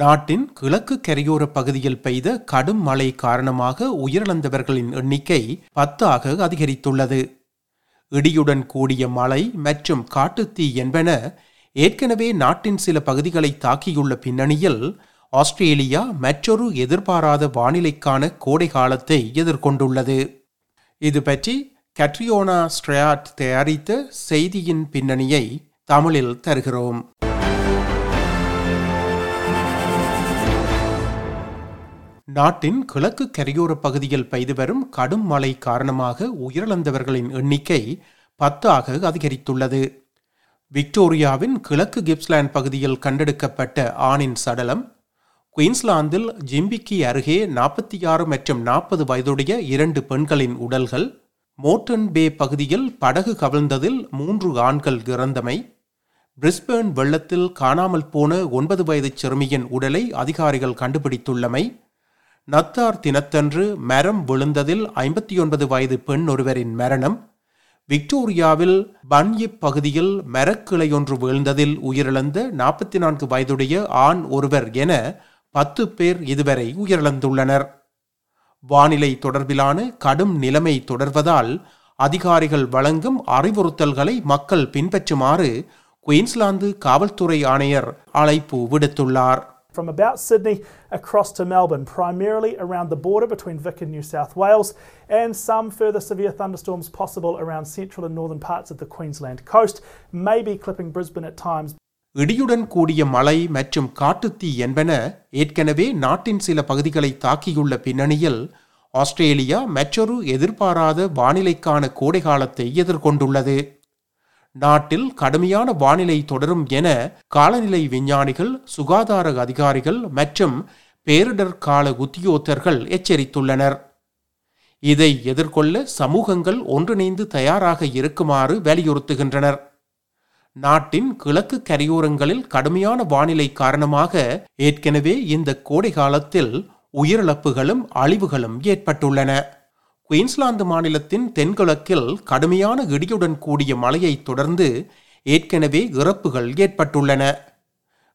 நாட்டின் கிழக்கு கரையோர பகுதியில் பெய்த கடும் மழை காரணமாக உயிரிழந்தவர்களின் எண்ணிக்கை பத்தாக அதிகரித்துள்ளது. இடியுடன் கூடிய மழை மற்றும் காட்டுத்தீ என்பன ஏற்கனவே நாட்டின் சில பகுதிகளை தாக்கியுள்ள பின்னணியில் ஆஸ்திரேலியா மற்றொரு எதிர்பாராத வானிலைக்கான கோடை காலத்தை எதிர்கொண்டுள்ளது. இது பற்றி கட்ரியோனா ஸ்ட்ரயாட் தயாரித்த செய்தியின் பின்னணியை தமிழில் தருகிறோம். நாட்டின் கிழக்கு கரையோர பகுதியில் பெய்து வரும் கடும் மழை காரணமாக உயிரிழந்தவர்களின் எண்ணிக்கை பத்தாக அதிகரித்துள்ளது. விக்டோரியாவின் கிழக்கு கிப்ஸ்லாந்து பகுதியில் கண்டெடுக்கப்பட்ட ஆணின் சடலம் குயின்ஸ்லாந்தில் ஜிம்பிக்கி அருகே நாற்பத்தி ஆறு மற்றும் நாற்பது வயதுடைய இரண்டு பெண்களின் உடல்கள் மோர்டன் பே பகுதியில் படகு கவிழ்ந்ததில் மூன்று ஆண்கள் இறந்தமை பிரிஸ்பேர்ன் வெள்ளத்தில் காணாமல் போன ஒன்பது வயது சிறுமியின் உடலை அதிகாரிகள் கண்டுபிடித்துள்ளமை நத்தார் தினத்தன்று மரம் விழுந்ததில் ஐம்பத்தி ஒன்பது வயது பெண் ஒருவரின் மரணம். விக்டோரியாவில் பன்யிப் பகுதியில் மரக்கிளை ஒன்று வீழ்ந்ததில் உயிரிழந்த நாற்பத்தி நான்கு வயதுடைய ஆண் ஒருவர் என பத்து பேர் இதுவரை உயிரிழந்துள்ளனர். வானிலை தொடர்பிலான கடும் நிலைமை தொடர்வதால் அதிகாரிகள் வழங்கும் அறிவுறுத்தல்களை மக்கள் பின்பற்றுமாறு குயின்ஸ்லாந்து காவல்துறை ஆணையர் அழைப்பு விடுத்துள்ளார். From about Sydney across to Melbourne, primarily around the border between Vic and New South Wales, and some further severe thunderstorms possible around central and northern parts of the Queensland coast, maybe clipping Brisbane at times. இடியுடன் கூடிய மழை மற்றும் காட்டுத்தீ என்பன ஏற்கனவே நாட்டின் சில பகுதிகளை தாக்கியுள்ள பின்னணியில் ஆஸ்திரேலியா மற்றொரு எதிர்பாராத வானிலைக்கான கோடை காலத்தை எதிர்கொண்டுள்ளது நாட்டில் கடுமையான வானிலை தொடரும் என காலநிலை விஞ்ஞானிகள் சுகாதார அதிகாரிகள் மற்றும் பேரிடர் கால உத்தியோகத்தர்கள் எச்சரித்துள்ளனர். இதை எதிர்கொள்ள சமூகங்கள் ஒன்றிணைந்து தயாராக இருக்குமாறு வலியுறுத்துகின்றனர். நாட்டின் கிழக்கு கரையோரங்களில் கடுமையான வானிலை காரணமாக ஏற்கனவே இந்த கோடை காலத்தில் உயிரிழப்புகளும் அழிவுகளும் ஏற்பட்டுள்ளன. குயின்ஸ்லாந்து மாநிலத்தின் தென்கிழக்கில் கடுமையான இடியுடன் கூடிய மழையை தொடர்ந்து ஏற்கனவே இறப்புகள் ஏற்பட்டுள்ளன.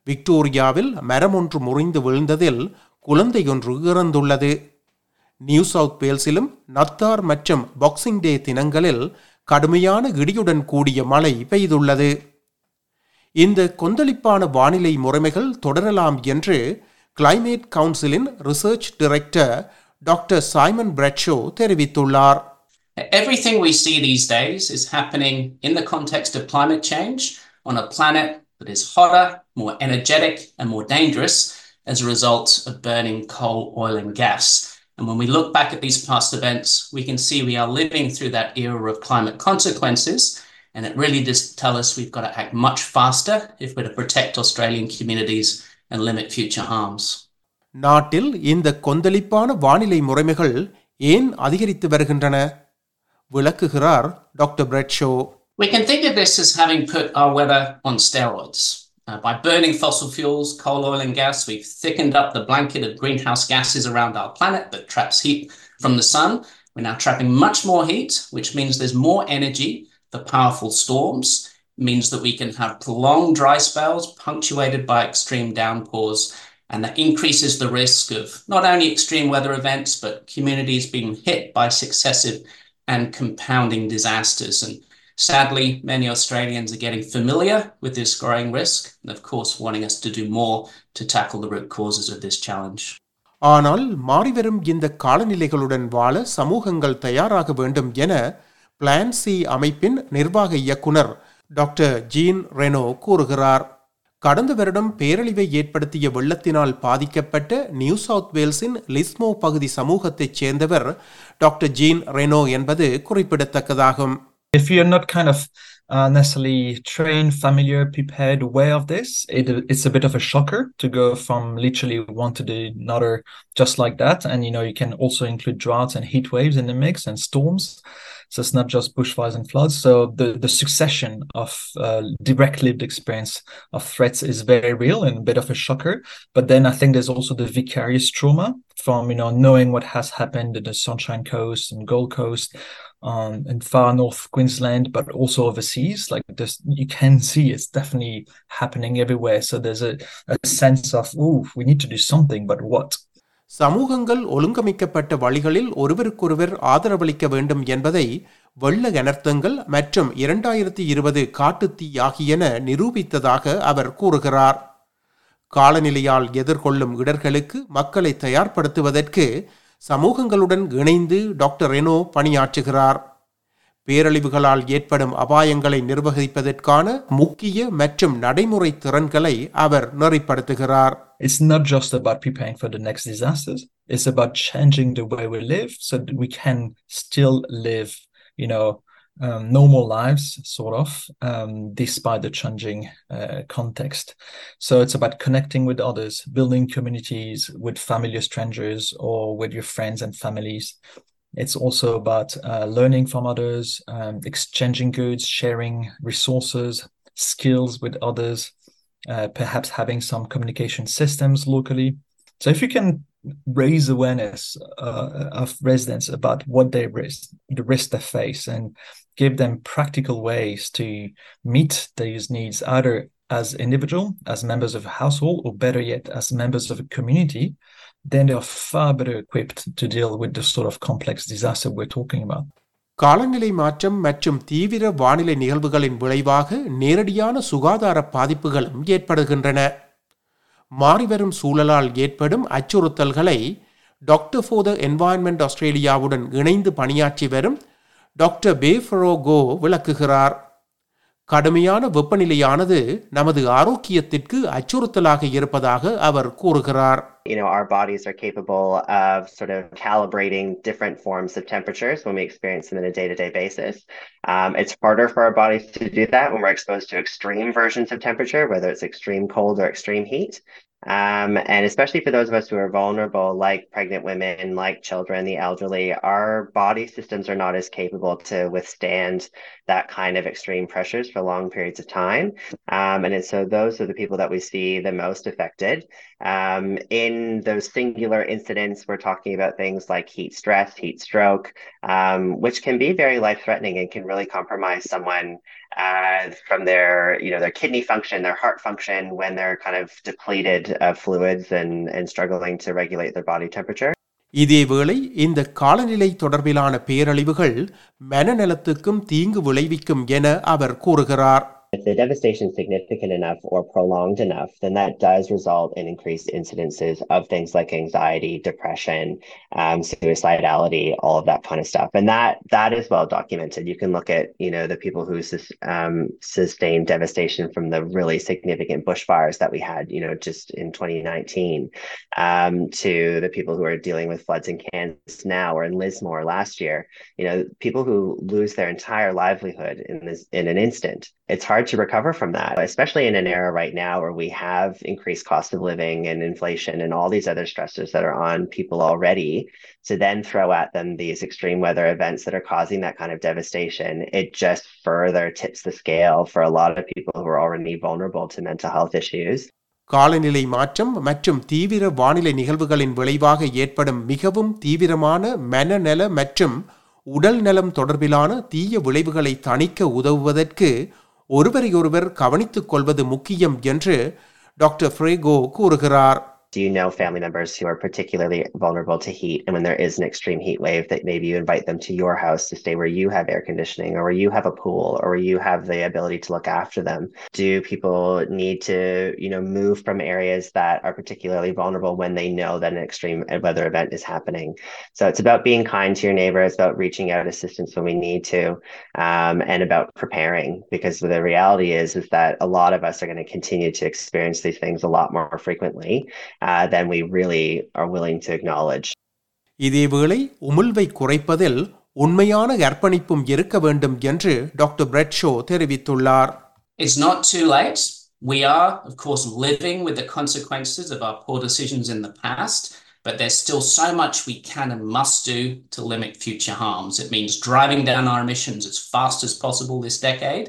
விக்டோரியாவில் மரம் ஒன்று முறிந்து விழுந்ததில் குழந்தையொன்று இறந்துள்ளது. நியூ சவுத் வேல்ஸிலும் நத்தார் மற்றும் பாக்ஸிங் டே தினங்களில் கடுமையான இடியுடன் கூடிய மழை பெய்துள்ளது. இந்த கொந்தளிப்பான வானிலை முறைமைகள் தொடரலாம் என்று கிளைமேட் கவுன்சிலின் research director doctor Simon Bradshaw தெரிவித்துள்ளார் Everything we see these days is happening in the context of climate change on a planet that is hotter, more energetic, and more dangerous as a result of burning coal, oil, and gas. And when we look back at these past events, we can see we are living through that era of climate consequences. And it really does tell us we've got to act much faster if we're to protect Australian communities and limit future harms. நாட்டில் இந்த கொந்தளிப்பான வானிலை முறைமைகள் ஏன் அதிகரித்து வருகின்றன விளக்குகிறார் doctor Bradshaw We can think of this as having put our weather on steroids. Uh, by burning fossil fuels, coal, oil, and gas, we've thickened up the blanket of greenhouse gases around our planet that traps heat from the sun. We're now trapping much more heat, which means there's more energy for powerful storms. It means that we can have prolonged dry spells punctuated by extreme downpours, and that increases the risk of not only extreme weather events, but communities being hit by successive and compounding disasters. And sadly, many Australians are getting familiar with this growing risk, and of course, wanting us to do more to tackle the root causes of this challenge. ஆனால் மாறிவரும் இந்த காலநிலைகளுடன் வாழ சமூகங்கள் தயாராக வேண்டும் என plan C அமைப்பின் நிர்வாக இயக்குனர் டாக்டர் ஜீன் ரெனோ கூறுகிறார் கடந்த வருடம் பேரழிவை ஏற்படுத்திய வெள்ளத்தினால் பாதிக்கப்பட்ட நியூ சவுத் வேல்ஸின் லிஸ்மோ பகுதி சமூகத்தைச் சேர்ந்தவர் டாக்டர் ஜீன் ரெனோ என்பது குறிப்பிடத்தக்கதாகும் if you're not kind of uh, necessarily trained, familiar, prepared, aware of this, it, it's a bit of a shocker to go from literally one to the another just like that. And you know, you can also include droughts and heat waves in the mix and storms. So it's not just bushfires and floods. So the, the succession of uh, direct lived experience of threats is very real and a bit of a shocker. But then I think there's also the vicarious trauma from, you know, knowing what has happened in the Sunshine Coast and Gold Coast, um, in far north Queensland, but also overseas. Like this, you can see it's definitely happening everywhere. So there's a, a sense of, oh, we need to do something, but what? சமூகங்கள் ஒழுங்கமைக்கப்பட்ட வழிகளில் ஒருவருக்கொருவர் ஆதரவளிக்க வேண்டும் என்பதை வெள்ள அனர்த்தங்கள் மற்றும் இரண்டாயிரத்தி இருபது காட்டுத்தீ ஆகியன நிரூபித்ததாக அவர் கூறுகிறார். காலநிலையால் எதிர்கொள்ளும் இடர்களுக்கு மக்களை தயார்படுத்துவதற்கு சமூகங்களுடன் இணைந்து டாக்டர் ரெனோ பணியாற்றுகிறார். பேரழிவுகளால் ஏற்படும் அபாயங்களை நிர்வகிப்பதற்கான முக்கிய மற்றும் நடைமுறை திறன்களை அவர் நெறிப்படுத்துகிறார் It's not just about preparing for the next disasters. It's about changing the way we live so that we can still live, you know, um, normal lives, sort of, um, despite the changing uh, context. So it's about connecting with others, building communities with familiar strangers or with your friends and families. it's also about uh, learning from others, um, exchanging goods, sharing resources, skills with others, uh, perhaps having some communication systems locally. So if you can raise awareness uh, of residents about what they risk, the risk they face, and give them practical ways to meet these needs, either as individual, as members of a household, or better yet, as members of a community, then they are far better equipped to deal with the sort of complex disaster we're talking about. காலநிலை மாற்றம் மற்றும் தீவிர வானிலை நிகழ்வுகளின் விளைவாக நேரடியான சுகாதார பாதிப்புகளும் ஏற்படுகின்றன மாறிவரும் சூழலால் ஏற்படும் அச்சுறுத்தல்களை டாக்டர் ஃபார் த என்வாயன்மெண்ட் ஆஸ்திரேலியாவுடன் இணைந்து பணியாற்றி வரும் டாக்டர் பேஃபரோகோ விளக்குகிறார் கடுமையான வெப்பநிலையானது நமது ஆரோக்கியத்திற்கு அச்சுறுத்தலாக இருப்பதாக அவர் கூறுகிறார் you know, our bodies are capable of sort of calibrating different forms of temperatures when we experience them on a day to day basis. Um, it's harder for our bodies to do that when we're exposed to extreme versions of temperature, whether it's extreme cold or extreme heat. Um, and especially for those of us who are vulnerable, like pregnant women, like children, the elderly, our body systems are not as capable to withstand that kind of extreme pressures for long periods of time. Um, and so those are the people that we see the most affected. Um, in those singular incidents, we're talking about things like heat stress, heat stroke, um, which can be very life threatening and can really compromise someone uh, from their, you know, their kidney function, their heart function when they're kind of depleted of fluids and, and struggling to regulate their body temperature. இதேவேளை இந்த காலநிலை தொடர்பிலான பேரழிவுகள் மனநலத்துக்கும் தீங்கு விளைவிக்கும் என அவர் கூறுகிறார். If the devastation is significant enough or prolonged enough, then that does result in increased incidences of things like anxiety, depression, um, suicidality, all of that kind of stuff. And that that is well documented. You can look at you know the people who um, sustained devastation from the really significant bushfires that we had, you know, just in 2019, um, to the people who are dealing with floods in Cairns now or in Lismore last year. You know, people who lose their entire livelihood in this in an instant It's hard to recover from that, especially in an era right now where we have increased cost of living and inflation and all these other stressors that are on people already. To then throw at them these extreme weather events that are causing that kind of devastation, it just further tips the scale for a lot of people who are already vulnerable to mental health issues. காலநிலை மாற்றம் மற்றும் தீவிர வானிலை நிகழ்வுகளின் விளைவாக ஏற்படும் மிகவும் தீவிரமான மனநல மற்றும் உடல் நலம் தொடர்பிலான தீய விளைவுகளை தணிக்க உதவுவதற்கு ஒருவரையொருவர் கவனித்துக் கொள்வது முக்கியம் என்று டாக்டர் ஃப்ரேகோ கூறுகிறார். Do you know family members who are particularly vulnerable to heat? And when there is an extreme heat wave, that maybe you invite them to your house to stay where you have air conditioning or where you have a pool or where you have the ability to look after them? Do people need to, you know, move from areas that are particularly vulnerable when they know that an extreme weather event is happening? So it's about being kind to your neighbor. It's about reaching out assistance when we need to, um, and about preparing. Because the reality is, is that a lot of us are going to continue to experience these things a lot more frequently uh, than we really are willing to acknowledge. இதேவேளை உமிழ்வை குறைப்பதில் உண்மையான அர்ப்பணிப்பும் இருக்க வேண்டும் என்று doctor பிரெட்ஷோ தெரிவித்துள்ளார் It's not too late. We are, of course, living with the consequences of our poor decisions in the past, but there's still so much we can and must do to limit future harms. It means driving down our emissions as fast as possible this decade.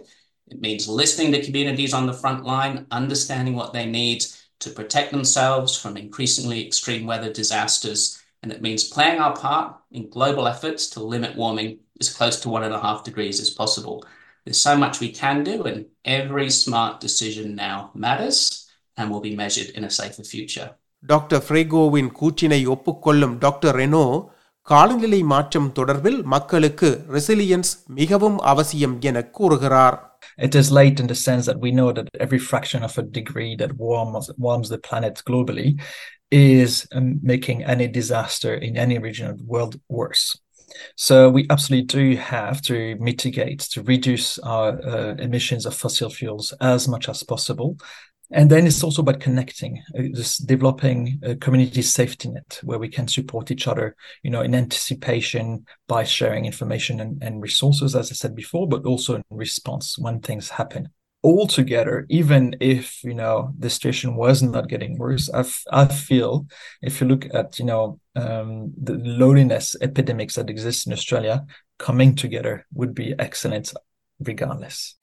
It means listening to communities on the front line, understanding what they need to protect themselves from increasingly extreme weather disasters. And it means playing our part in global efforts to limit warming as close to one and a half degrees as possible. There's so much we can do, and every smart decision now matters and will be measured in a safer future. Doctor ஃப்ரேகோவின் கூற்றினை ஒப்புக்கொள்ளும் doctor Reno காலநிலை மாற்றம் தொடர்பில் மக்களுக்கு resilience மிகவும் அவசியம் என கூறுகிறார் It is late in the sense that we know that every fraction of a degree that warms warms the planet globally is um, making any disaster in any region of the world worse. So we absolutely do have to mitigate, to reduce our uh, emissions of fossil fuels as much as possible. and then it's also about connecting, uh, just developing a community safety net where we can support each other, you know, in anticipation by sharing information and, and resources, as I said before, but also in response when things happen. All together, even if you know the situation was not getting worse, I, I feel if you look at you know um, the loneliness epidemics that exist in Australia, coming together would be excellent regardless.